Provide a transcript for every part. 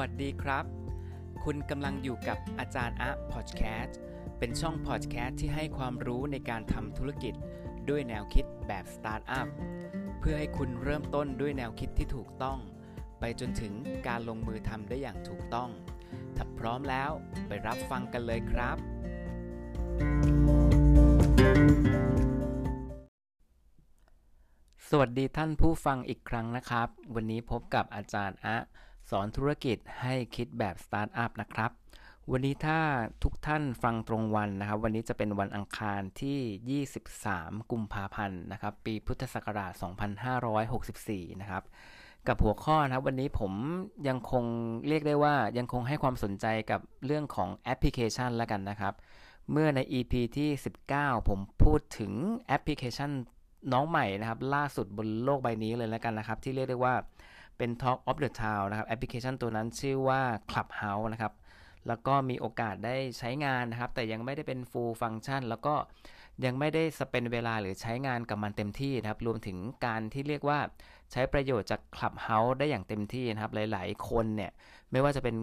วัสดีครับ คุณกำลังอยู่กับอาจารย์อะพอดแคสต์เป็นช่องพอดแคสต์ที่ให้ความรู้ในการทำธุรกิจด้วยแนวคิดแบบสตาร์ทอัพเพื่อให้คุณเริ่มต้นด้วยแนวคิดที่ถูกต้อง ไปจนถึงการลงมือทำได้อย่างถูกต้อง ถ้าพร้อมแล้วไปรับฟังกันเลยครับ สวัสดีท่านผู้ฟังอีกครั้งนะครับ วันนี้พบกับอาจารย์อะ สอนธุรกิจให้คิดแบบสตาร์ทอัพนะครับ วันนี้ถ้าทุกท่านฟังตรงวันนะครับ วันนี้จะเป็นวันอังคารที่ 23 กุมภาพันธ์นะครับ ปีพุทธศักราช 2564 นะครับ กับหัวข้อนะครับ วันนี้ผมยังคงเรียกได้ว่ายังคงให้ความสนใจกับเรื่องของแอปพลิเคชันแล้วกันนะครับ เมื่อใน EP ที่ 19 ผมพูดถึงแอปพลิเคชันน้องใหม่นะครับ ล่าสุดบนโลกใบนี้เลยแล้วกันนะครับ ที่เรียกได้ว่า เป็น Talk of the Town นะครับแอปพลิเคชันตัวนั้นชื่อว่า Clubhouse นะครับแล้วก็มีโอกาสได้ใช้งานนะครับ แต่ยังไม่ได้เป็น full function แล้วก็ยังไม่ได้ spend เวลาหรือใช้งานกับมันเต็มที่นะครับ รวมถึงการที่เรียกว่าใช้ประโยชน์จาก Clubhouse ได้อย่างเต็มที่นะครับ หลาย ๆ คนเนี่ย ไม่ว่าจะเป็น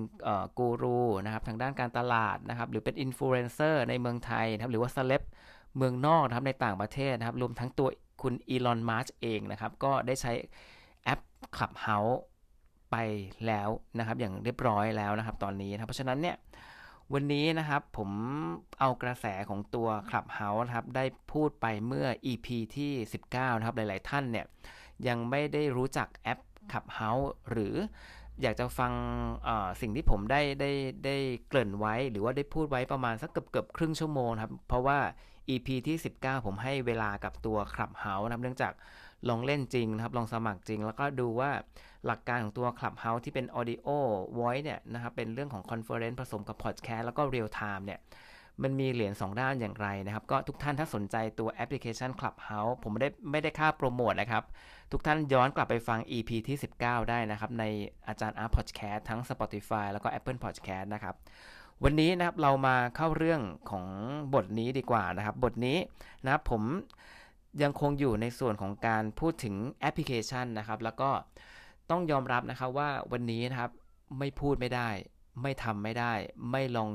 กูรูนะครับ ทางด้านการตลาดนะครับ หรือเป็นอินฟลูเอนเซอร์ในเมืองไทยนะครับ หรือว่าเซเลบเมืองนอกนะครับในต่างประเทศนะครับ รวมทั้งตัวคุณอีลอน มัสเองนะครับ ก็ได้ใช้ แอป Clubhouse ไปแล้วนะครับ อย่างเรียบร้อยแล้วนะครับ ตอนนี้นะครับเพราะฉะนั้นเนี่ยวันนี้นะครับผมเอากระแสของตัว Clubhouse นะครับได้พูดไปเมื่อ EP ที่ 19 นะครับหลาย ๆ ท่านเนี่ยยังไม่ได้รู้จักแอป Clubhouse หรืออยากจะฟังสิ่งที่ผมได้ได้ได้เกริ่นไว้ หรือว่าได้พูดไว้ประมาณสักเกือบเกือบครึ่งชั่วโมงครับ เพราะว่า EP ที่ 19 ผมให้เวลากับตัว Clubhouse นะครับเนื่องจาก ลองเล่นจริงนะครับ ลองสมัครจริง แล้วก็ดูว่าหลักการของตัว Clubhouse ที่เป็น Audio Voice เนี่ยนะครับ เป็นเรื่องของ Conference ผสมกับ Podcast แล้วก็ Real Time เนี่ยมันมีเหรียญ2ด้านอย่างไรนะครับ ก็ทุกท่านถ้าสนใจตัวแอปพลิเคชัน Clubhouse ผมไม่ได้ไม่ได้ค่าโปรโมทนะครับ ทุกท่านย้อนกลับไปฟัง EP ที่ 19 ได้นะครับ ในอาจารย์อาร์ Podcast ทั้ง Spotify แล้วก็ Apple Podcast นะครับ วันนี้นะครับเรามาเข้าเรื่องของบทนี้ดีกว่านะครับ บทนี้นะครับผม ยังคงอยู่ในส่วนของการพูดถึงแอปพลิเคชันนะครับ แล้วก็ต้องยอมรับนะครับว่าวันนี้นะครับไม่พูดไม่ได้ ไม่ทำไม่ได้ ไม่ลอง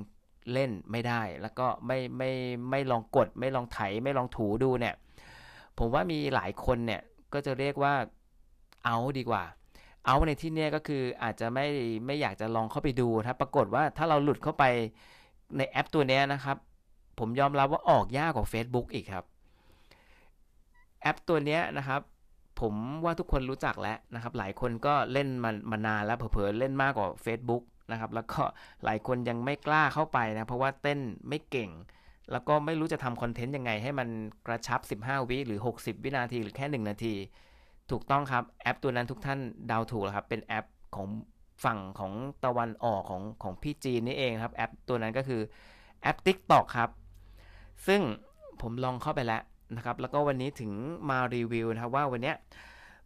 เล่นไม่ได้ แล้วก็ไม่ไม่ไม่ลองกด ไม่ลองไถ ไม่ลองถูดูเนี่ย ผมว่ามีหลายคนเนี่ยก็จะเรียกว่าเอาดีกว่า เอาในที่นี้ก็คืออาจจะไม่ไม่อยากจะลองเข้าไปดูครับปรากฏว่าถ้าเราหลุดเข้าไปในแอปตัวนี้นะครับ ผมยอมรับว่าออกยากกว่า Facebook อีกครับ แอปตัวนี้นะครับ ผมว่าทุกคนรู้จักแล้วนะครับ หลายคนก็เล่นมันมานานแล้วเผลอๆเล่นมากกว่า Facebook นะครับ แล้วก็หลายคนยังไม่กล้าเข้าไปนะ เพราะว่าเต้นไม่เก่ง แล้วก็ไม่รู้จะทำคอนเทนต์ยังไง ให้มันกระชับ 15 วิหรือ 60 วินาทีหรือแค่ 1 นาที ถูกต้องครับแอปตัวนั้นทุกท่านดาวถูกแล้วครับเป็นแอปของฝั่งของตะวันออกของของพี่จีนนี่เองครับแอปตัวนั้นก็คือแอป TikTok ครับ ซึ่งผมลองเข้าไปแล้ว นะครับแล้วก็วันนี้ถึงมารีวิวนะครับว่าวันนี้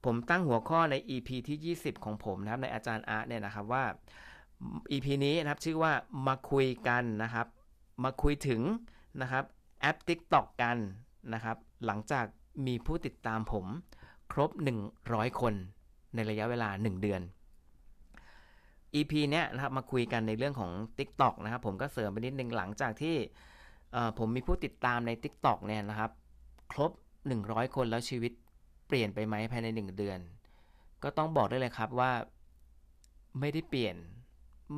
ผมตั้งหัวข้อใน EP ที่ 20 ของผมนะครับในอาจารย์อาร์ตเนี่ยนะครับว่า EP นี้นะครับชื่อว่ามาคุยกันนะครับ มาคุยถึงนะครับแอป TikTok กันนะครับ หลังจากมีผู้ติดตามผมครบ 100 คนในระยะเวลา 1 เดือน EP เนี้ยนะครับมาคุยกันในเรื่องของ TikTok นะครับ ผมก็เสริมไปนิดนึงหลังจากที่ผมมีผู้ติดตามใน TikTok เนี่ยนะครับ ครบ 100 คนแล้วชีวิตเปลี่ยนไปไหมภายใน 1 เดือน ก็ต้องบอกได้เลยครับว่าไม่ได้เปลี่ยน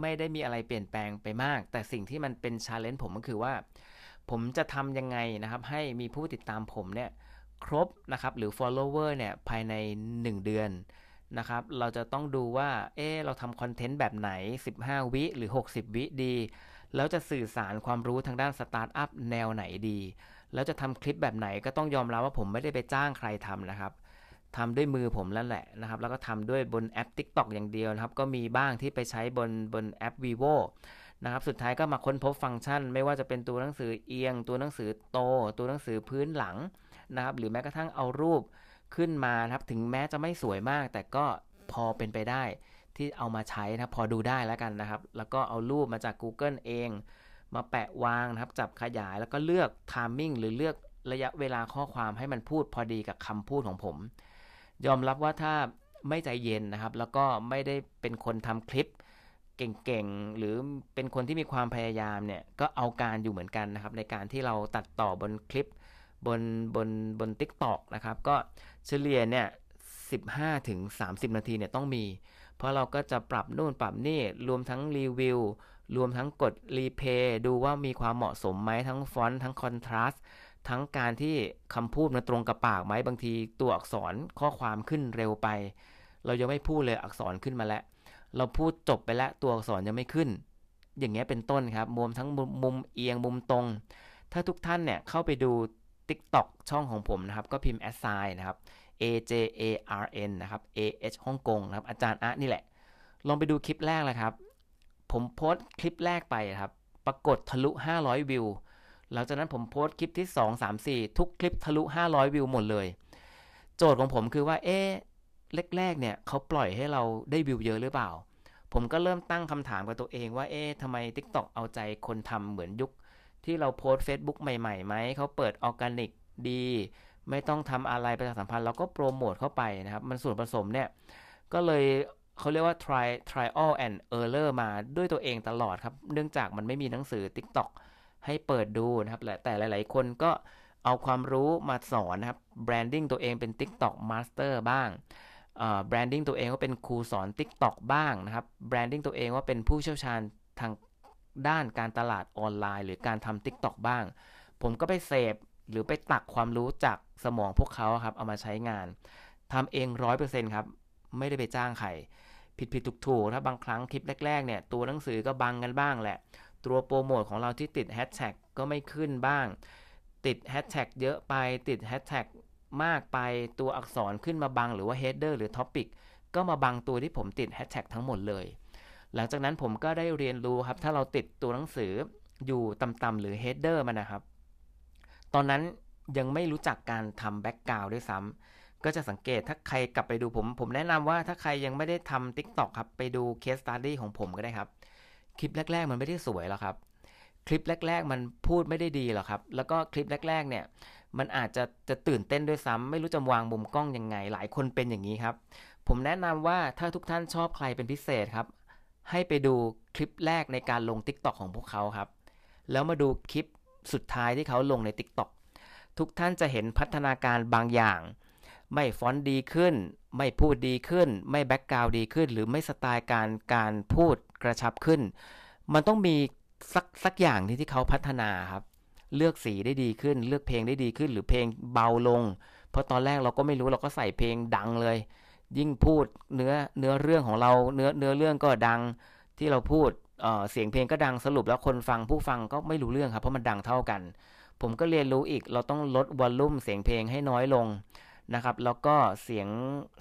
ไม่ได้มีอะไรเปลี่ยนแปลงไปมาก แต่สิ่งที่มันเป็น challenge ผมก็คือว่า ผมจะทำยังไงนะครับ ให้มีผู้ติดตามผมเนี่ยครบนะครับ หรือ follower เนี่ยภายใน 1 เดือนนะครับ เราจะต้องดูว่า เออเราทำคอนเทนต์แบบไหน 15 วิหรือ 60 วิดี แล้วจะสื่อสารความรู้ทางด้านสตาร์ทอัพแนวไหนดี แล้วจะทำคลิปแบบไหนก็ต้องยอมรับว่าผมไม่ได้ไปจ้างใครทำนะครับทำด้วยมือผมแล้วแหละนะครับ แล้วก็ทำด้วยบนแอป TikTok อย่างเดียวนะครับ ก็มีบ้างที่ไปใช้บนบนแอป vivo นะครับ สุดท้ายก็มาค้นพบฟังก์ชัน ไม่ว่าจะเป็นตัวหนังสือเอียง ตัวหนังสือโต ตัวหนังสือพื้นหลังนะครับ หรือแม้กระทั่งเอารูปขึ้นมานะครับ ถึงแม้จะไม่สวยมาก แต่ก็พอเป็นไปได้ที่เอามาใช้นะพอดูได้แล้วกันนะครับ แล้วก็เอารูปมาจาก Google เอง มาแปะวางนะครับ จับขยายแล้วก็เลือกทามมิ่งหรือเลือกระยะเวลาข้อความให้มันพูดพอดีกับคำพูดของผม ยอมรับว่าถ้าไม่ใจเย็นนะครับ แล้วก็ไม่ได้เป็นคนทำคลิปเก่งๆ หรือเป็นคนที่มีความพยายามเนี่ย ก็เอาการอยู่เหมือนกันนะครับ ในการที่เราตัดต่อบนคลิปบนบนบน t ิ k t o k นะครับ ก็เฉลี่ยเนี่ย15ถึง30 นาทีเนี่ยต้องมี เพราะเราก็จะปรับนู่นปรับนี่รวมทั้งรีวิว รวมทั้งกดรีเพย์ดูว่ามีความเหมาะสมไหมทั้งฟอนต์ทั้งคอนทราสต์ทั้งการที่คำพูดมันตรงกับปากไหมบางทีตัวอักษรข้อความขึ้นเร็วไป เรายังไม่พูดเลยอักษรขึ้นมาแล้ว เราพูดจบไปแล้วตัวอักษรยังไม่ขึ้น อย่างเงี้ยเป็นต้นครับมุมทั้งมุมมุมเอียงมุมตรง ถ้าทุกท่านเนี่ยเข้าไปดู TikTok ช่องของผมนะครับ ก็พิมพ์ assign นะครับ A J A R N นะครับ A H ฮ่องกงนะครับอาจารย์อะนี่แหละ ลองไปดูคลิปแรกเลยครับ ผมโพสต์คลิปแรกไปครับ ปรากฏทะลุ 500 วิว หลังจากนั้นผมโพสต์คลิปที่ 2 3 4 ทุกคลิปทะลุ 500 วิวหมดเลย โจทย์ของผมคือว่า เอ๊แรกๆเนี่ยเขาปล่อยให้เราได้วิวเยอะหรือเปล่า ผมก็เริ่มตั้งคำถามกับตัวเองว่า เอ๊ะทำไม TikTok เอาใจคนทำเหมือนยุค ที่เราโพสต์ Facebook ใหม่ๆไหม เขาเปิดออร์แกนิกดี ไม่ต้องทำอะไรประชาสัมพันธ์เราก็โปรโมทเข้าไปนะครับ มันส่วนผสมเนี่ย ก็เลย เขาเรียกว่า try trial and error มาด้วยตัวเองตลอดครับ เนื่องจากมันไม่มีหนังสือ TikTok ให้เปิดดูนะครับแต่หลาย ๆ คนก็เอาความรู้มาสอนนะครับ branding ตัวเองเป็น TikTok master บ้าง branding ตัวเองว่าเป็นครูสอน TikTok บ้างนะครับ branding ตัวเองว่าเป็นผู้เชี่ยวชาญทางด้านการตลาดออนไลน์ หรือการทำ TikTok บ้าง ผมก็ไปเสพหรือไปตักความรู้จากสมองพวกเขาครับ เอามาใช้งานทำเองร้อยเปอร์เซ็นต์ครับ ไม่ได้ไปจ้างใคร ผิดผิดถูกถูกถ้าบางครั้งคลิปแรกๆเนี่ยตัวหนังสือก็บังกันบ้างแหละ ตัวโปรโมทของเราที่ติดแฮชแท็กก็ไม่ขึ้นบ้าง ติดแฮชแท็กเยอะไปติดแฮชแท็กมากไปตัวอักษรขึ้นมาบังหรือว่า header หรือ topic ก็มาบังตัวที่ผมติด hashtag ทั้งหมดเลย หลังจากนั้นผมก็ได้เรียนรู้ครับ ถ้าเราติดตัวหนังสืออยู่ต่ำๆหรือ header มันนะครับ ตอนนั้นยังไม่รู้จักการทำ background ด้วยซ้ำ ก็จะสังเกตถ้าใครกลับไปดูผม ผมแนะนำว่าถ้าใครยังไม่ได้ทำ TikTok ครับ ไปดู case study ของผมก็ได้ครับ คลิปแรก ๆ มันไม่ได้สวยหรอกครับ คลิปแรก ๆ มันพูดไม่ได้ดีหรอกครับ แล้วก็คลิปแรก ๆ เนี่ย มันอาจจะจะตื่นเต้นด้วยซ้ำไม่รู้จะวางมุมกล้องยังไง หลายคนเป็นอย่างนี้ครับ ผมแนะนำว่าถ้าทุกท่านชอบใครเป็นพิเศษครับ ให้ไปดูคลิปแรกในการลง TikTok ของพวกเขาครับ แล้วมาดูคลิปสุดท้ายที่เขาลงใน TikTok ทุกท่านจะเห็นพัฒนาการบางอย่าง ไม่ฟอนต์ดีขึ้น ไม่พูดดีขึ้น ไม่ background ดีขึ้น หรือไม่สไตล์การการพูดกระชับขึ้น มันต้องมีสักสักอย่างที่ที่เขาพัฒนาครับ เลือกสีได้ดีขึ้น เลือกเพลงได้ดีขึ้น หรือเพลงเบาลง เพราะตอนแรกเราก็ไม่รู้เราก็ใส่เพลงดังเลย ยิ่งพูดเนื้อเนื้อเรื่องของเราเนื้อเนื้อเรื่องก็ดังที่เราพูดเเสียงเพลงก็ดังสรุปแล้วคนฟังผู้ฟังก็ไม่รู้เรื่องครับเพราะมันดังเท่ากัน ผมก็เรียนรู้อีกเราต้องลดวอลลุ่มเสียงเพลงให้น้อยลง นะครับ แล้วก็เสียง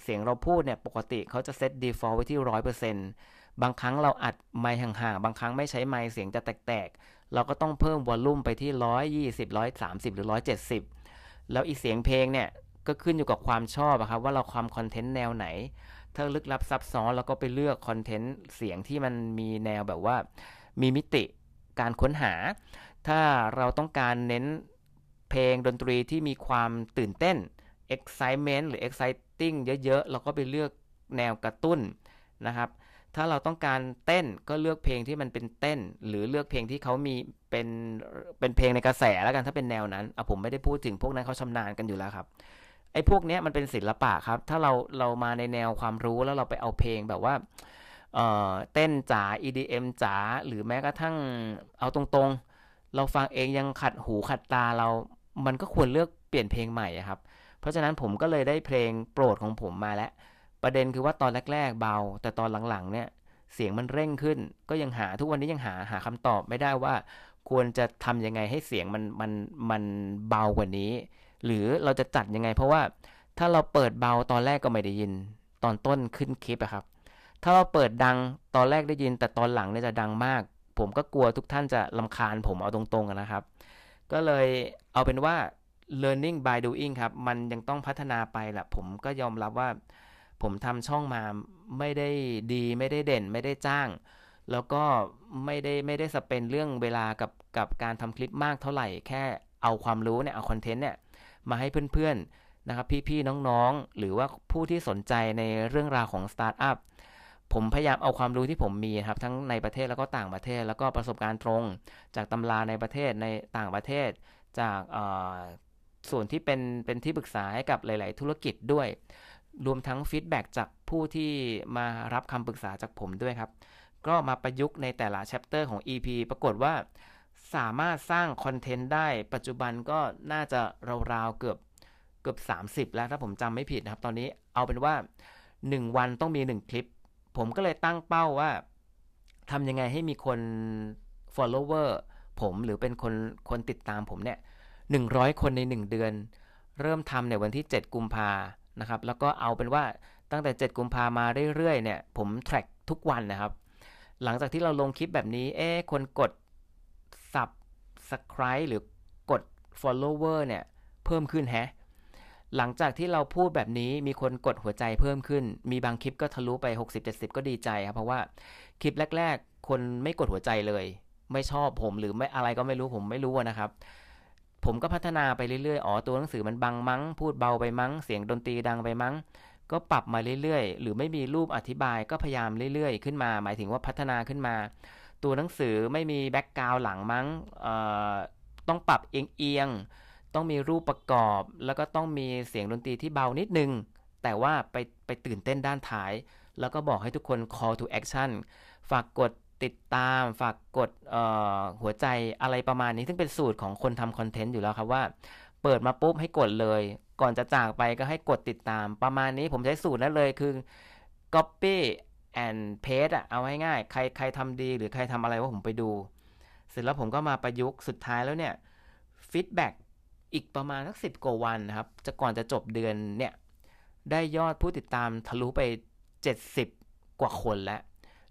เสียงเราพูดเนี่ยปกติเขาจะเซต default ไว้ที่ร้อยเปอร์เซ็นต์บางครั้งเราอัดไมค์ห่างๆ บางครั้งไม่ใช้ไมค์เสียงจะแตกๆ เราก็ต้องเพิ่มวอลลุ่มไปที่ 120 130 หรือ 170 แล้วอีเสียงเพลงเนี่ยก็ขึ้นอยู่กับความชอบครับว่าเราความคอนเทนต์แนวไหน ถ้าลึกลับซับซ้อนเราก็ไปเลือกคอนเทนต์เสียงที่มันมีแนวแบบว่า มีมิติการค้นหา ถ้าเราต้องการเน้นเพลงดนตรีที่มีความตื่นเต้น excitement หรือ exciting เยอะๆ เราก็ไปเลือกแนวกระตุ้นนะครับ ถ้าเราต้องการเต้นก็เลือกเพลงที่มันเป็นเต้น หรือเลือกเพลงที่เขามีเป็นเป็นเพลงในกระแสแล้วกันถ้าเป็นแนวนั้นอะผมไม่ได้พูดถึงพวกนั้นเขาชำนาญกันอยู่แล้วครับไอ้พวกนี้มันเป็นศิลปะครับ ถ้าเราเรามาในแนวความรู้แล้วเราไปเอาเพลงแบบว่าเอ่อเต้นจ๋า EDM จ๋าหรือแม้กระทั่งเอาตรงๆ เราฟังเองยังขัดหูขัดตาเรา มันก็ควรเลือกเปลี่ยนเพลงใหม่ครับ เพราะฉะนั้นผมก็เลยได้เพลงโปรดของผมมาแล้ว ประเด็นคือว่าตอนแรก ๆ เบา แต่ตอนหลังๆเนี่ยเสียงมันเร่งขึ้น ก็ยังหาทุกวันนี้ยังหาหาคำตอบไม่ได้ว่า ควรจะทำยังไงให้เสียงมันมันมันเบากว่านี้ หรือเราจะจัดยังไง เพราะว่าถ้าเราเปิดเบาตอนแรกก็ไม่ได้ยิน ตอนต้นขึ้นคลิปอะครับ ถ้าเราเปิดดังตอนแรกได้ยิน แต่ตอนหลังเนี่ยจะดังมาก ผมก็กลัวทุกท่านจะลำคาญผมเอาตรงๆนะครับ ก็เลยเอาเป็นว่า learning by doing ครับ มันยังต้องพัฒนาไปแหละผมก็ยอมรับว่า ผมทำช่องมาไม่ได้ดีไม่ได้เด่นไม่ได้จ้าง แล้วก็ไม่ได้ไม่ได้สเปนเรื่องเวลากับกับการทำคลิปมากเท่าไหร่ แค่เอาความรู้เนี่ยเอาคอนเทนต์เนี่ยมาให้เพื่อนๆนะครับ พี่ๆน้องๆ หรือว่าผู้ที่สนใจในเรื่องราวของสตาร์ทอัพผมพยายามเอาความรู้ที่ผมมีครับ ทั้งในประเทศแล้วก็ต่างประเทศ แล้วก็ประสบการณ์ตรง จากตำราในประเทศในต่างประเทศ จาก ส่วนที่เป็นเป็นที่ปรึกษาให้กับหลาย ๆ ธุรกิจด้วย รวมทั้งฟีดแบ็จากผู้ที่มารับคำปรึกษาจากผมด้วยครับ ก็มาประยุกต์ในแต่ละแชปเตอร์ของ EP ปรากฏว่าสามารถสร้างคอนเทนต์ได้ ปัจจุบันก็น่าจะราวๆเกือบเกือบ 30 แล้วถ้าผมจำไม่ผิดนะครับ ตอนนี้เอาเป็นว่า 1 วันต้องมี 1 คลิป ผมก็เลยตั้งเป้าว่าทำยังไงให้มีคน follower ผมหรือเป็นคนคนติดตามผมเนี่ย 100 คนใน 1 เดือน เริ่มทำในวันที่ 7 กุมภานะครับ แล้วก็เอาเป็นว่าตั้งแต่ 7 กุมภามาเรื่อยๆ เนี่ย ผมแทร็กทุกวันนะครับ หลังจากที่เราลงคลิปแบบนี้ เอ๊คนกด subscribe หรือกด follower เนี่ย เพิ่มขึ้นแฮะ หลังจากที่เราพูดแบบนี้มีคนกดหัวใจเพิ่มขึ้น มีบางคลิปก็ทะลุไป 60-70 ก็ดีใจครับ เพราะว่าคลิปแรก ๆ คนไม่กดหัวใจเลย ไม่ชอบผมหรือไม่อะไรก็ไม่รู้ผมไม่รู้นะครับ ผมก็พัฒนาไปเรื่อยๆ อ๋อตัวหนังสือมันบังมั้ง พูดเบาไปมั้ง เสียงดนตรีดังไปมั้ง ก็ปรับมาเรื่อยๆ หรือไม่มีรูปอธิบายก็พยายามเรื่อยๆ ขึ้นมา หมายถึงว่าพัฒนาขึ้นมา ตัวหนังสือไม่มีแบ็กกราวหลังมั้งต้องปรับเอียงๆ ต้องมีรูปประกอบ แล้วก็ต้องมีเสียงดนตรีที่เบานิดนึง แต่ว่าไปไปตื่นเต้นด้านท้าย แล้วก็บอกให้ทุกคน call to action ฝากกด ติดตามฝากกดหัวใจอะไรประมาณนี้ ซึ่งเป็นสูตรของคนทำคอนเทนต์อยู่แล้วครับว่า เปิดมาปุ๊บให้กดเลย ก่อนจะจากไปก็ให้กดติดตาม ประมาณนี้ผมใช้สูตรนั้นเลยคือ copy and paste อะเอาง่ายๆใครใครทำดีหรือใครทำอะไรว่าผมไปดู เสร็จแล้วผมก็มาประยุกต์สุดท้ายแล้วเนี่ย feedback อีกประมาณสักสิบกว่าวันนะครับ จะก่อนจะจบเดือนเนี่ย ได้ยอดผู้ติดตามทะลุไป 70 กว่าคนแล้ว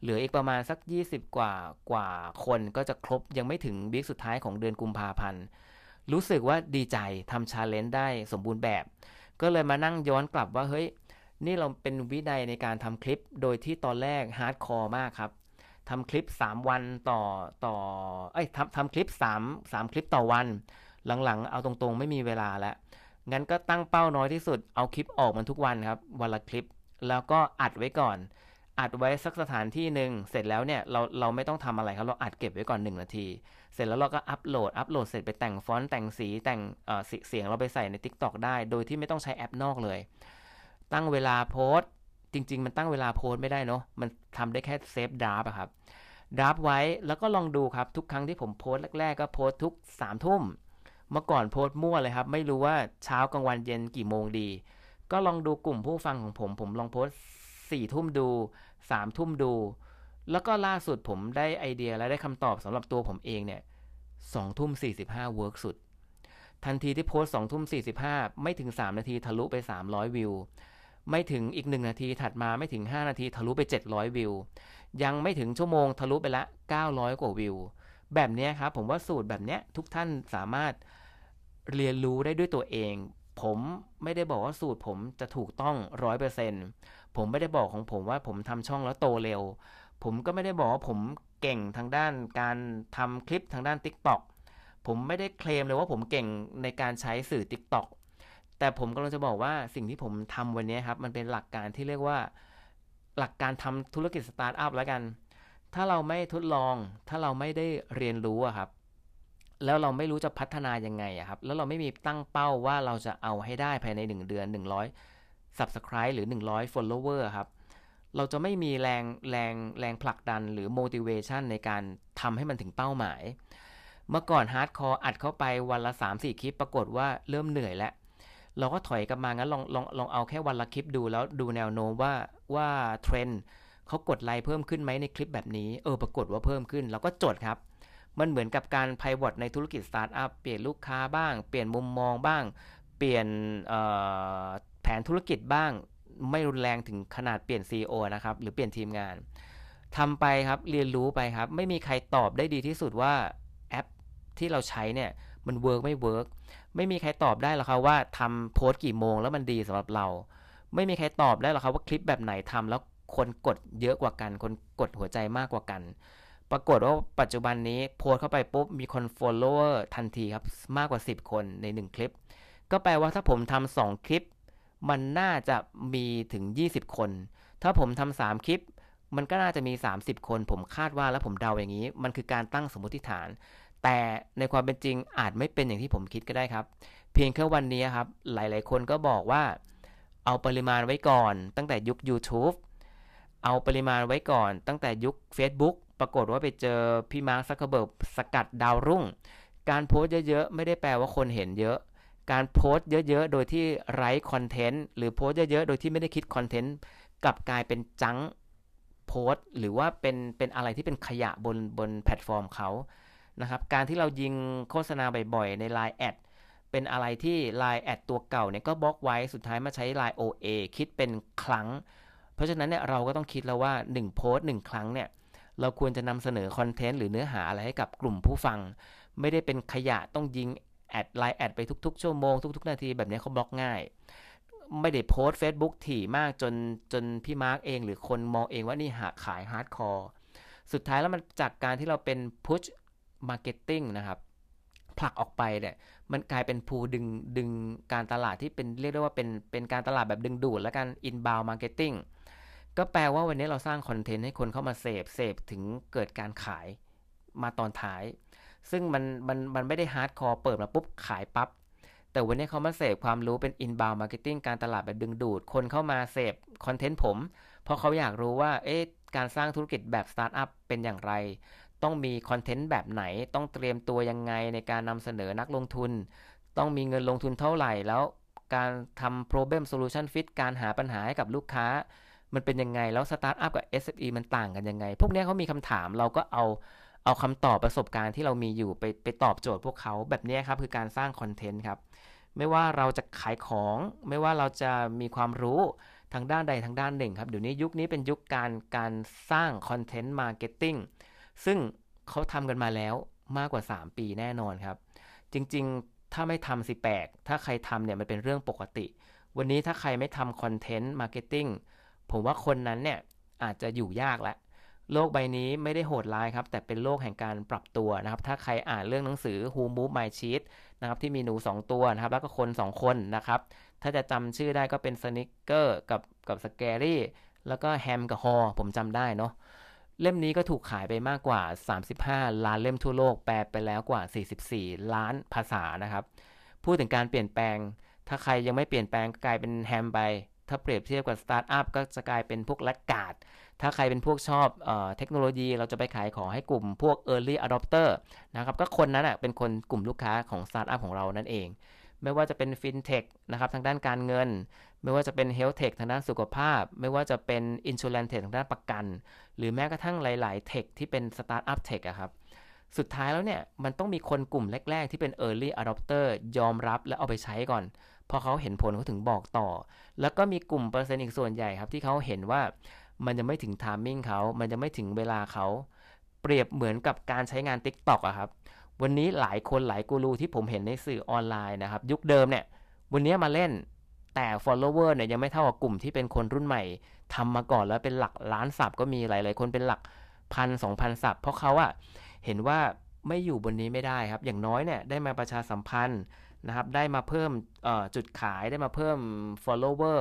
เหลืออีกประมาณสัก 20 กว่ากว่าคนก็จะครบยังไม่ถึง week สุดท้ายของเดือนกุมภาพันธ์ รู้สึกว่าดีใจทำ challenge ได้สมบูรณ์แบบ ก็เลยมานั่งย้อนกลับว่าเฮ้ย นี่เราเป็นวินัยในการทำคลิป โดยที่ตอนแรก hardcore มากครับทำคลิป 3 วันต่อต่อเอ้ยทำทำคลิป 3 3 คลิปต่อวัน หลังๆ เอาตรงๆ ไม่มีเวลาแล้ว งั้นก็ตั้งเป้าน้อยที่สุด เอาคลิปออกมันทุกวันครับ วันละคลิป แล้วก็อัดไว้ก่อน อัดไว้สักสถานที่หนึ่งเสร็จแล้วเนี่ยเราเราไม่ต้องทำอะไรครับ เราอัดเก็บไว้ก่อน 1 นาที เสร็จแล้วเราก็อัปโหลด อัปโหลดเสร็จไปแต่งฟอนต์แต่งสีแต่งเสียงเราไปใส่ใน TikTok ได้ โดยที่ไม่ต้องใช้แอปนอกเลย ตั้งเวลาโพสจริง ๆ มันตั้งเวลาโพสไม่ได้เนาะมันทำได้แค่ save draft ครับ draft ไว้แล้วก็ลองดูครับทุกครั้งที่ผมโพสแรกๆก็โพสทุกสามทุ่มเมื่อก่อนโพสมั่วเลยครับ ไม่รู้ว่าเช้ากลางวันเย็นกี่โมงดี ก็ลองดูกลุ่มผู้ฟังของผม ผมลองโพสสี่ทุ่มดู สามทุ่มดู แล้วก็ล่าสุดผมได้ไอเดียและได้คำตอบสำหรับตัวผมเองเนี่ยสองทุ่มสี่สิบห้า work สุด ทันทีที่โพสสองทุ่มสี่สิบห้าไม่ถึงสามนาทีทะลุไปสามร้อยวิว ไม่ถึงอีก1นาทีถัดมาไม่ถึง5นาทีทะลุไป700วิว ยังไม่ถึงชั่วโมงทะลุไปละ900กว่าวิว แบบนี้ครับผมว่าสูตรแบบนี้ทุกท่านสามารถเรียนรู้ได้ด้วยตัวเอง ผมไม่ได้บอกว่าสูตรผมจะถูกต้อง100%ผมไม่ได้บอกของผมว่าผมทำช่องแล้วโตเร็ว ผมก็ไม่ได้บอกว่าผมเก่งทางด้านการทำคลิปทางด้าน TikTok ผมไม่ได้เคลมเลยว่าผมเก่งในการใช้สื่อ TikTok แต่ผมกำลังจะบอกว่าสิ่งที่ผมทำวันนี้ครับ มันเป็นหลักการที่เรียกว่า หลักการทำธุรกิจสตาร์ทอัพแล้วกัน ถ้าเราไม่ทดลอง ถ้าเราไม่ได้เรียนรู้อะครับ แล้วเราไม่รู้จะพัฒนายังไงอะครับ แล้วเราไม่มีตั้งเป้าว่าเราจะเอาให้ได้ภายใน 1 เดือน 100 subscribe หรือ 100 follower ครับ เราจะไม่มีแรงแรงแรงผลักดันหรือ motivation ในการทำให้มันถึงเป้าหมาย เมื่อก่อน hardcore อัดเข้าไปวันละ 3-4 คลิป ปรากฏว่าเริ่มเหนื่อยแล้ว เราก็ถอยกลับมางั้นลองลองลองเอาแค่วันละคลิปดูแล้วดูแนวโน้มว่าว่าเทรนด์เขากดไลค์เพิ่มขึ้นไหมในคลิปแบบนี้ เออปรากฏว่าเพิ่มขึ้น เราก็จดครับ มันเหมือนกับการ pivot ในธุรกิจสตาร์ทอัพเปลี่ยนลูกค้าบ้าง เปลี่ยนมุมมองบ้าง เปลี่ยนแผนธุรกิจบ้าง ไม่รุนแรงถึงขนาดเปลี่ยน CEO นะครับ หรือเปลี่ยนทีมงานทำไปครับเรียนรู้ไปครับ ไม่มีใครตอบได้ดีที่สุดว่าแอปที่เราใช้เนี่ยมัน work ไม่ work ไม่มีใครตอบได้หรอกครับว่าทำโพสกี่โมงแล้วมันดีสำหรับเรา ไม่มีใครตอบได้หรอกครับว่าคลิปแบบไหนทำแล้วคนกดเยอะกว่ากัน คนกดหัวใจมากกว่ากัน ปรากฏว่าปัจจุบันนี้โพสเข้าไปปุ๊บ มีคน follower ทันทีครับ มากกว่า 10 คนใน 1 คลิป ก็แปลว่าถ้าผมทำ2คลิป มันน่าจะมีถึง 20 คน ถ้าผมทำ3คลิป มันก็น่าจะมี 30 คน ผมคาดว่าแล้วผมเดาอย่างนี้ มันคือการตั้งสมมติฐาน แต่ในความเป็นจริงอาจไม่เป็นอย่างที่ผมคิดก็ได้ครับ เพียงแค่วันนี้ครับ หลายๆ คนก็บอกว่า เอาปริมาณไว้ก่อน ตั้งแต่ยุค YouTube เอาปริมาณไว้ก่อน ตั้งแต่ยุค Facebook ปรากฏว่าไปเจอพี่มาร์คซักเคเบิร์กสกัดดาวรุ่ง การโพสต์เยอะๆ ไม่ได้แปลว่าคนเห็นเยอะ การโพสต์เยอะๆ โดยที่ไร้คอนเทนต์หรือโพสต์เยอะๆ โดยที่ไม่ได้คิดคอนเทนต์กลับกลายเป็น junk post หรือว่าเป็นเป็นอะไรที่เป็นขยะบนบนแพลตฟอร์มเขานะครับการที่เรายิงโฆษณาบ่อยๆ ใน Line แอดเป็นอะไรที่ Line แอดตัวเก่าเนี่ยก็บล็อกไว้สุดท้ายมาใช้ Line OA คิดเป็นครั้ง เพราะฉะนั้นเนี่ยเราก็ต้องคิดแล้วว่า 1 โพสต์1ครั้งเนี่ย เราควรจะนำเสนอคอนเทนต์หรือเนื้อหาอะไรให้กับกลุ่มผู้ฟัง ไม่ได้เป็นขยะต้องยิงแอดไลน์แอดไปทุกๆ ชั่วโมงทุก ๆ นาทีแบบนี้เขาบล็อกง่าย ไม่ได้โพสต์ Facebook ถี่มากจนจนพี่มาร์กเอง หรือคนมองเองว่านี่หาขาย hardcore สุดท้ายแล้วมันจากการที่เราเป็น push marketing นะครับผลักออกไปเนี่ยมันกลายเป็น pull ดึงดึงการตลาดที่เป็นเรียกได้ว่าเป็นเป็นการตลาดแบบดึงดูดและการ inbound marketing ก็แปลว่าวันนี้เราสร้างคอนเทนต์ให้คนเข้ามาเสพเสพถึงเกิดการขายมาตอนท้าย ซึ่งมันมันมันไม่ได้ hardcore เปิดมาปุ๊บขายปั๊บแต่วันนี้เขามาเสพความรู้เป็น inbound marketing การตลาดแบบดึงดูด คนเข้ามาเสพคอนเทนต์ผม เพราะเขาอยากรู้ว่าเอ๊ะการสร้างธุรกิจแบบสตาร์ทอัพเป็นอย่างไร ต้องมีคอนเทนต์แบบไหน ต้องเตรียมตัวยังไงในการนำเสนอนักลงทุน ต้องมีเงินลงทุนเท่าไหร่แล้วการทำ problem solution fit การหาปัญหาให้กับลูกค้า มันเป็นยังไง แล้วสตาร์ทอัพกับ SME มันต่างกันยังไง พวกนี้เขามีคำถามเราก็เอาเอาคำตอบประสบการณ์ที่เรามีอยู่ไปไปตอบโจทย์พวกเขาแบบนี้ครับคือการสร้างคอนเทนต์ครับไม่ว่าเราจะขายของ ไม่ว่าเราจะมีความรู้ทางด้านใดทางด้านหนึ่งครับเดี๋ยวนี้ยุคนี้เป็นยุคการการสร้าง content marketing ซึ่งเขาทำกันมาแล้วมากกว่า 3 ปีแน่นอนครับ จริงๆถ้าไม่ทำสิแปลกถ้าใครทำเนี่ยมันเป็นเรื่องปกติ วันนี้ถ้าใครไม่ทำ content marketing ผมว่าคนนั้นเนี่ยอาจจะอยู่ยากแล้วโลกใบนี้ไม่ได้โหดร้ายครับ แต่เป็นโลกแห่งการปรับตัวนะครับ ถ้าใครอ่านเรื่องหนังสือ Who Move My Cheese นะครับที่มีหนู 2 ตัวนะครับ แล้วก็คน 2 คนนะครับ ถ้าจะจำชื่อได้ก็เป็นสนิกเกอร์กับกับ Scurry แล้วก็ Hem กับ Haw ผมจำได้เนาะเล่มนี้ก็ถูกขายไปมากกว่า 35 ล้านเล่มทั่วโลก แปลไปแล้วกว่า 44 ล้านภาษานะครับ พูดถึงการเปลี่ยนแปลง ถ้าใครยังไม่เปลี่ยนแปลงกลายเป็น Hem ไป ถ้าเปรียบเทียบกับสตาร์ทอัพก็จะกลายเป็นพวก laggard ถ้าใครเป็นพวกชอบเอเทคโนโลยี เราจะไปขายของให้กลุ่มพวก Early Adopter นะครับ ก็คนนั้นอะเป็นคนกลุ่มลูกค้าของสตาร์ทอัพของเรานั่นเอง ไม่ว่าจะเป็น FinTech นะครับทางด้านการเงิน ไม่ว่าจะเป็น Health Tech ทางด้านสุขภาพ ไม่ว่าจะเป็น Insurance Tech ทางด้านประกัน หรือแม้กระทั่งหลายๆ Tech ที่เป็น Startup Tech อะครับสุดท้ายแล้วเนี่ย มันต้องมีคนกลุ่มแรก ๆ ที่เป็น Early Adopter ยอมรับและเอาไปใช้ก่อน พอเขาเห็นผลเขาถึงบอกต่อ แล้วก็มีกลุ่มเปอร์เซ็นต์อีกส่วนใหญ่ครับ ที่เขาเห็นว่ามันจะไม่ถึง timing เขา มันจะไม่ถึงเวลาเขา เปรียบเหมือนกับการใช้งาน Tik t o อกอะครับ วันนี้หลายคนหลายกูรูที่ผมเห็นในสื่อออนไลน์นะครับ ยุคเดิมเนี่ย วันนี้มาเล่นแต่ follower เนี่ยยังไม่เท่ากับกลุ่มที่เป็นคนรุ่นใหม่ทำมาก่อนแล้วเป็นหลักล้านสับก็มีหลาย ๆ คนเป็นหลักพันสองพันสับเพราะเขาอะเห็นว่าไม่อยู่บนนี้ไม่ได้ครับ อย่างน้อยเนี่ยได้มาประชาสัมพันธ์ นะครับได้มาเพิ่มจุดขายได้มาเพิ่ม follower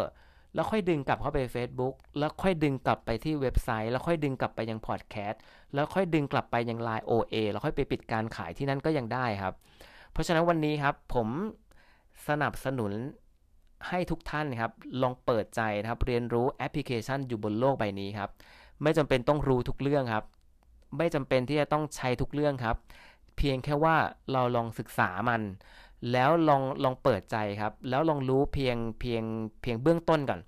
แล้วค่อยดึงกลับเข้าไป Facebook แล้วค่อยดึงกลับไปที่เว็บไซต์ แล้วค่อยดึงกลับไปยังพอดแคสต์แล้วค่อยดึงกลับไปยัง Line OA แล้วค่อยไปปิดการขายที่นั่นก็ยังได้ครับ เพราะฉะนั้นวันนี้ครับผมสนับสนุนให้ทุกท่านครับลองเปิดใจนะครับเรียนรู้แอปพลิเคชันอยู่บนโลกใบนี้ครับ ไม่จำเป็นต้องรู้ทุกเรื่องครับ ไม่จำเป็นที่จะต้องใช้ทุกเรื่องครับ เพียงแค่ว่าเราลองศึกษามัน แล้วลองลองเปิดใจครับ แล้วลองรู้เพียงเพียงเพียงเบื้องต้นก่อน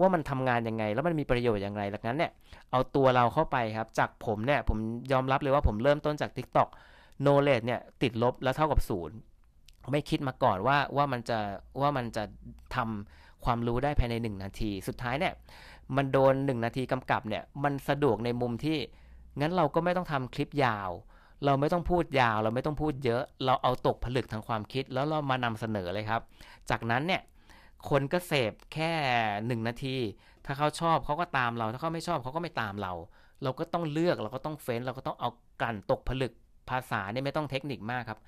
ว่ามันทำงานยังไง แล้วมันมีประโยชน์อย่างไรหลังนั้นเนี่ยเอาตัวเราเข้าไปครับ จากผมเนี่ยผมยอมรับเลยว่าผมเริ่มต้นจาก TikTok knowledge เนี่ยติดลบแล้วเท่ากับศูนย์ไม่คิดมาก่อนว่าว่ามันจะว่ามันจะทำความรู้ได้ภายใน 1 นาที สุดท้ายเนี่ยมันโดน 1 นาทีกำกับเนี่ยมันสะดวกในมุมที่งั้นเราก็ไม่ต้องทำคลิปยาว เราไม่ต้องพูดยาว เราไม่ต้องพูดเยอะ เราเอาตกผลึกทางความคิด แล้วเรามานำเสนอเลยครับ จากนั้นเนี่ยคนก็เสพแค่หนึ่งนาที ถ้าเขาชอบเขาก็ตามเรา ถ้าเขาไม่ชอบเขาก็ไม่ตามเรา เราก็ต้องเลือกเราก็ต้องเฟ้น เราก็ต้องเอากันตกผลึกภาษาเนี่ยไม่ต้องเทคนิคมากครับ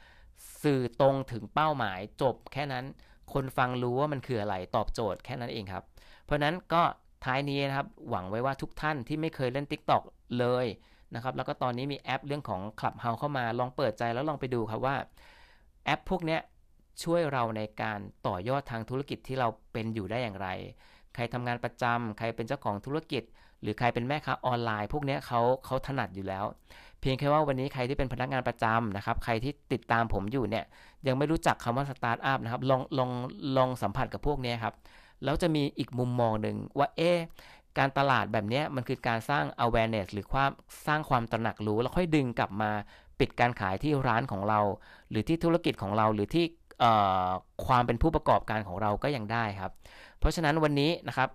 สื่อตรงถึงเป้าหมายจบแค่นั้นคนฟังรู้ว่ามันคืออะไรตอบโจทย์แค่นั้นเองครับ เพราะนั้นก็ท้ายนี้นะครับหวังไว้ว่าทุกท่านที่ไม่เคยเล่น TikTok เลย นะครับ แล้วก็ตอนนี้มีแอปเรื่องของ Clubhouse เข้ามา ลองเปิดใจแล้วลองไปดูครับว่าแอปพวกนี้ช่วยเราในการต่อยอดทางธุรกิจที่เราเป็นอยู่ได้อย่างไร ใครทำงานประจำใครเป็นเจ้าของธุรกิจ หรือใครเป็นแม่ค้าออนไลน์ พวกนี้เขาเขาถนัดอยู่แล้ว เพียงแค่ว่าวันนี้ใครที่เป็นพนักงานประจำนะครับ ใครที่ติดตามผมอยู่เนี่ย ยังไม่รู้จักคำว่าสตาร์ทอัพนะครับ ลองลองลองสัมผัสกับพวกนี้ครับ แล้วจะมีอีกมุมมองหนึ่งว่าเอ๊ การตลาดแบบนี้มันคือการสร้าง awareness หรือความสร้างความตระหนักรู้ แล้วค่อยดึงกลับมาปิดการขายที่ร้านของเรา หรือที่ธุรกิจของเราหรือที่ความเป็นผู้ประกอบการของเราก็ยังได้ครับ เพราะฉะนั้นวันนี้นะครับ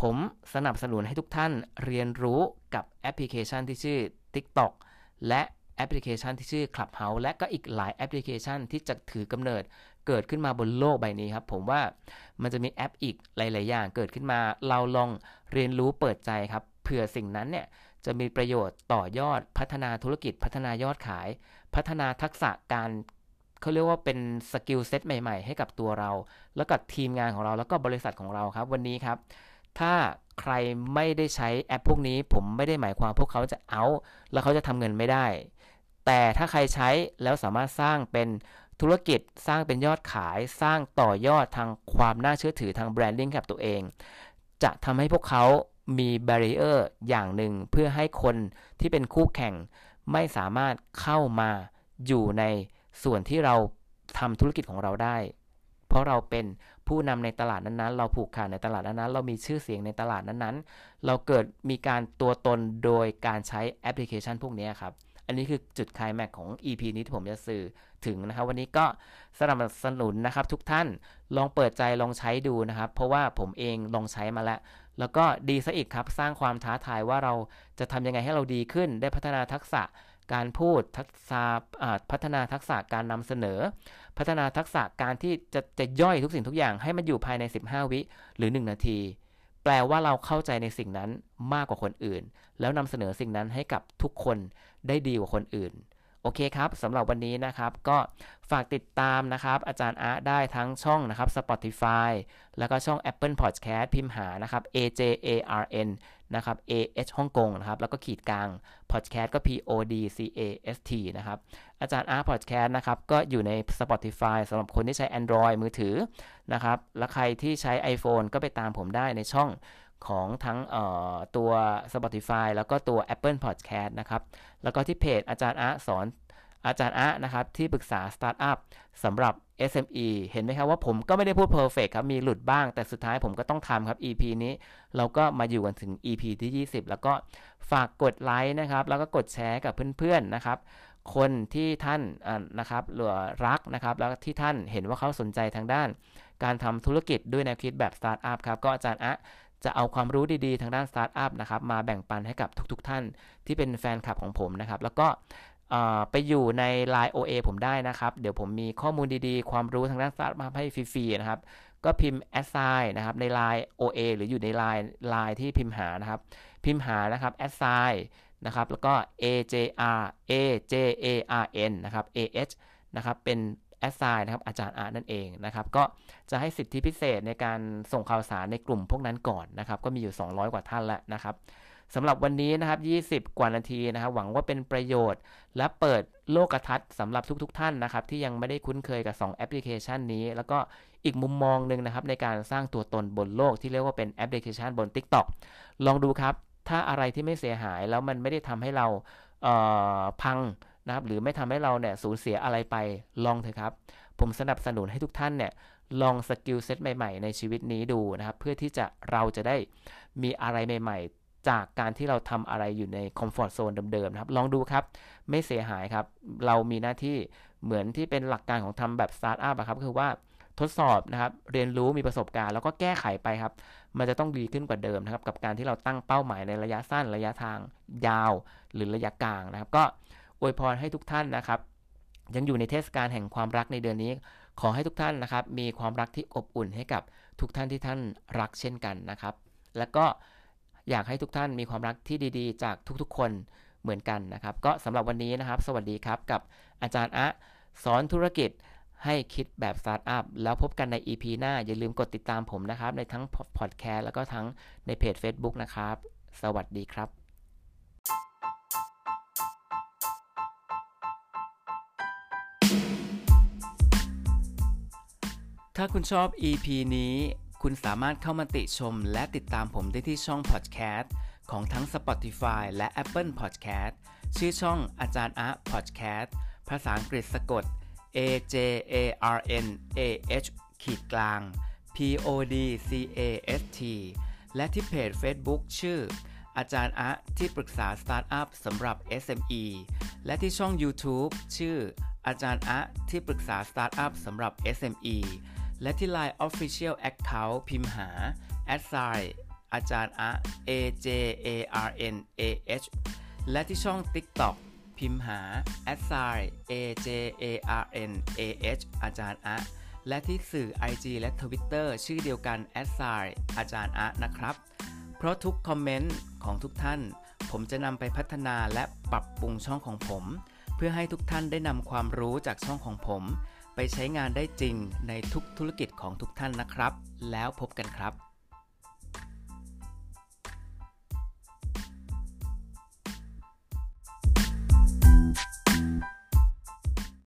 ผมสนับสนุนให้ทุกท่านเรียนรู้กับแอปพลิเคชันที่ชื่อ TikTok และ แอปพลิเคชันที่ชื่อ Clubhouse และก็อีกหลายแอปพลิเคชันที่จะถือกำเนิดเกิดขึ้นมาบนโลกใบนี้ครับ ผมว่ามันจะมีแอปอีกหลาย ๆ อย่างเกิดขึ้นมา เราลองเรียนรู้เปิดใจครับเผื่อสิ่งนั้นเนี่ยจะมีประโยชน์ต่อยอดพัฒนาธุรกิจพัฒนายอดขาย พัฒนาทักษะการเขาเรียกว่าเป็น skill set ใหม่ ๆ ให้กับตัวเรา แล้วกับทีมงานของเราแล้วก็บริษัทของเราครับ วันนี้ครับ ถ้าใครไม่ได้ใช้แอปพวกนี้ ผมไม่ได้หมายความพวกเขาจะเอา แล้วเขาจะทำเงินไม่ได้ แต่ถ้าใครใช้แล้วสามารถสร้างเป็นธุรกิจสร้างเป็นยอดขายสร้างต่อยอดทางความน่าเชื่อถือทาง branding กับตัวเอง จะทำให้พวกเขามี barrier อย่างหนึ่งเพื่อให้คนที่เป็นคู่แข่ง ไม่สามารถเข้ามาอยู่ในส่วนที่เราทำธุรกิจของเราได้ เพราะเราเป็นผู้นำในตลาดนั้นๆ เราผูกขาดในตลาดนั้นๆ เรามีชื่อเสียงในตลาดนั้นๆ เราเกิดมีการตัวตนโดยการใช้แอปพลิเคชันพวกนี้ครับ อันนี้คือจุดไคลแมกซ์ของ EP นี้ที่ผมจะสื่อถึงนะครับ วันนี้ก็สนับสนุนนะครับ ทุกท่านลองเปิดใจลองใช้ดูนะครับ เพราะว่าผมเองลองใช้มาแล้ว แล้วก็ดีซะอีกครับ สร้างความท้าทายว่าเราจะทำยังไงให้เราดีขึ้น ได้พัฒนาทักษะการพูดทักษะพัฒนาทักษะการนำเสนอ พัฒนาทักษะการที่จะจะย่อยทุกสิ่งทุกอย่างให้มันอยู่ภายใน 15 วิหรือ 1 นาที แปลว่าเราเข้าใจในสิ่งนั้นมากกว่าคนอื่น แล้วนำเสนอสิ่งนั้นให้กับทุกคนได้ดีกว่าคนอื่น โอเคครับสำหรับวันนี้นะครับก็ฝากติดตามนะครับ อาจารย์อาร์ได้ทั้งช่องนะครับ Spotify แล้วก็ช่อง Apple Podcast พิมพ์หานะครับ A J A R N นะครับ A H ฮ่องกงนะครับ แล้วก็ขีดกลาง Podcast ก็ P O D C A S T นะครับ อาจารย์อาร์พอดแคสต์นะครับ ก็อยู่ใน Spotify สำหรับคนที่ใช้ Android มือถือนะครับ และใครที่ใช้ iPhone ก็ไปตามผมได้ในช่อง ของทั้งตัว Spotify แล้วก็ตัว Apple Podcast นะครับ แล้วก็ที่เพจอาจารย์อาสอนอาจารย์อะนะครับ ที่ปรึกษาสตาร์ทอัพสำหรับ SME เห็นไหมครับว่าผมก็ไม่ได้พูด perfect ครับ มีหลุดบ้าง แต่สุดท้ายผมก็ต้องทำครับ EP นี้ เราก็มาอยู่กันถึง EP ที่ 20 แล้วก็ฝากกดไลค์นะครับ แล้วก็กดแชร์กับเพื่อนๆนะครับ คนที่ท่านนะครับหรือรักนะครับ แล้วที่ท่านเห็นว่าเขาสนใจทางด้าน การทำธุรกิจด้วยแนวคิดแบบสตาร์ทอัพครับ ก็อาจารย์อะ จะเอาความรู้ดีๆ ทางด้านสตาร์ทอัพนะครับมาแบ่งปันให้กับทุก ๆ ท่านที่เป็นแฟนคลับของผมนะครับ แล้วก็ไปอยู่ใน Line OA ผมได้นะครับ เดี๋ยวผมมีข้อมูลดีๆ ความรู้ทางด้านสตาร์ทอัพให้ฟรีๆนะครับ ก็พิมพ์ at sign นะครับใน Line OA หรืออยู่ใน Line Line ที่พิมพ์หานะครับ พิมพ์หานะครับ at sign นะครับ แล้วก็ AJR AJARN นะครับ AH นะครับ เป็น at sign นะครับอาจารย์อาร์นั่นเองนะครับก็จะให้สิทธิพิเศษในการส่งข่าวสารในกลุ่มพวกนั้นก่อนนะครับก็มีอยู่ 200 กว่าท่านแล้วนะครับสำหรับวันนี้นะครับ 20 กว่านาทีนะครับ หวังว่าเป็นประโยชน์ และเปิดโลกทัศน์สำหรับทุกๆทท่านนะครับ ที่ยังไม่ได้คุ้นเคยกับ 2 แอปพลิเคชันนี้ แล้วก็อีกมุมมองหนึ่งนะครับ ในการสร้างตัวตนบนโลกที่เรียกว่าเป็นแอปพลิเคชันบน TikTok ลองดูครับ ถ้าอะไรที่ไม่เสียหายแล้วมันไม่ได้ทำให้เราพัง นะครับหรือไม่ทำให้เราเนี่ยสูญเสียอะไรไปลองเถอะครับ ผมสนับสนุนให้ทุกท่านเนี่ยลอง skill set ใหม่ๆ ในชีวิตนี้ดูนะครับ เพื่อที่จะเราจะได้มีอะไรใหม่ ๆ จากการที่เราทำอะไรอยู่ใน comfort zone เดิมๆนะครับ ลองดูครับ ไม่เสียหายครับ เรามีหน้าที่เหมือนที่เป็นหลักการของทำแบบสตาร์ทอัพครับคือว่าทดสอบนะครับ เรียนรู้มีประสบการณ์แล้วก็แก้ไขไปครับ มันจะต้องดีขึ้นกว่าเดิมนะครับ กับการที่เราตั้งเป้าหมายในระยะสั้นระยะทางยาว หรือระยะกลางนะครับ ก็ อวยพรให้ทุกท่านนะครับ ยังอยู่ในเทศกาลแห่งความรักในเดือนนี้ ขอให้ทุกท่านนะครับ มีความรักที่อบอุ่นให้กับทุกท่านที่ท่านรักเช่นกันนะครับ แล้วก็อยากให้ทุกท่านมีความรักที่ดีๆ จากทุกๆ คนเหมือนกันนะครับ ก็สำหรับวันนี้นะครับ สวัสดีครับกับอาจารย์อะสอนธุรกิจให้คิดแบบสตาร์ทอัพแล้วพบกันใน EP หน้า อย่าลืมกดติดตามผมนะครับ ในทั้งพอดแคสต์แล้วก็ทั้งในเพจ Facebook นะครับ สวัสดีครับ ถ้าคุณชอบ EP นี้ คุณสามารถเข้ามาติชมและติดตามผมได้ที่ช่อง Podcast ของทั้ง Spotify และ Apple Podcast ชื่อช่องอาจารย์อะ Podcast ภาษาอังกฤษสะกด A J A R N A H ขีดกลาง P O D C A S T และที่เพจ Facebook ชื่อ อาจารย์อะที่ปรึกษาสตาร์ทอัพสำหรับ SME และที่ช่อง YouTube ชื่อ อาจารย์อะที่ปรึกษาสตาร์ทอัพสำหรับ SME และที่ Line Official Account พิมพ์หา at sign อาจารย์อะ A J A R N A H และที่ช่อง TikTok พิมพ์หา a d s i A J A R N A H อาจารย์อะและที่สื่อ IG และ Twitter ชื่อเดียวกัน a d s i อาจารย์อะนะครับ เพราะทุกคอมเมนต์ของทุกท่าน ผมจะนำไปพัฒนาและปรับปรุงช่องของผม เพื่อให้ทุกท่านได้นำความรู้จากช่องของผม ไปใช้งานได้จริงในทุกธุรกิจของทุกท่านนะครับ แล้วพบกันครับ